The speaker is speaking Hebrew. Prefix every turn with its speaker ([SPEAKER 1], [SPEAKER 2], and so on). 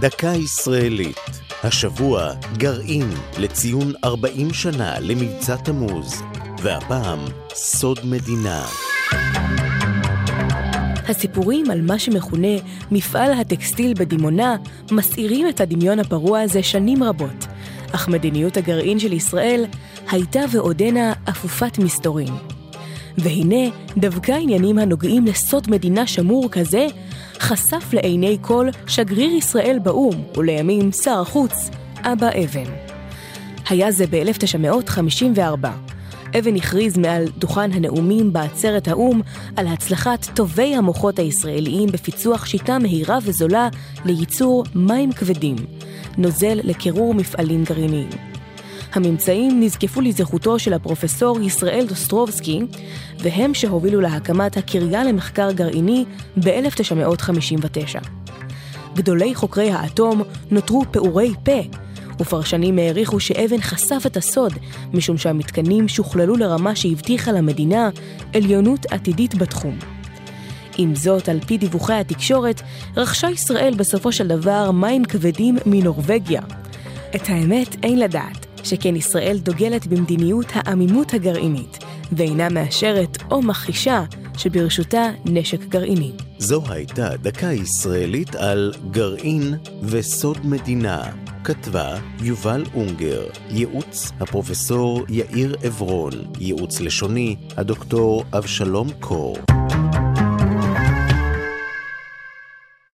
[SPEAKER 1] דקה ישראלית. השבוע גרעין לציון 40 שנה למבצע תמוז, והפעם סוד מדינה.
[SPEAKER 2] הסיפורים על מה שמכונה מפעל הטקסטיל בדימונה מסעירים את הדמיון הפרוע הזה שנים רבות, אך מדיניות הגרעין של ישראל הייתה ועודנה אפופת מסתורים. והנה, דווקא עניינים הנוגעים לסוד מדינה שמור כזה, חשף לעיני כל שגריר ישראל באו"ם, ולימים שר החוץ, אבא אבן. היה זה ב-1954. אבן הכריז מעל דוכן הנאומים בעצרת האו"ם על הצלחת טובי המוחות הישראליים בפיצוח שיטה מהירה וזולה לייצור מים כבדים, נוזל לקירור מפעלים גרעיניים. הממצאים נזקפו לזכותו של הפרופסור ישראל דוסטרובסקי, והם שהובילו להקמת הקריה למחקר גרעיני ב-1959. גדולי חוקרי האטום נותרו פעורי פה, ופרשנים העריכו שאבן חשף את הסוד, משום שהמתקנים שוכללו לרמה שהבטיחה למדינה עליונות עתידית בתחום. עם זאת, על פי דיווחי התקשורת, רכשה ישראל בסופו של דבר מים כבדים מנורבגיה. את האמת אין לדעת, שכן ישראל דוגלת במדיניות העמימות הגרעינית, ואינה מאשרת או מכחישה שברשותה נשק גרעיני.
[SPEAKER 1] זו הייתה דקה ישראלית על גרעין וסוד מדינה. כתבה יובל אונגר, ייעוץ הפרופסור יאיר עברון, ייעוץ לשוני הדוקטור אבשלום קור.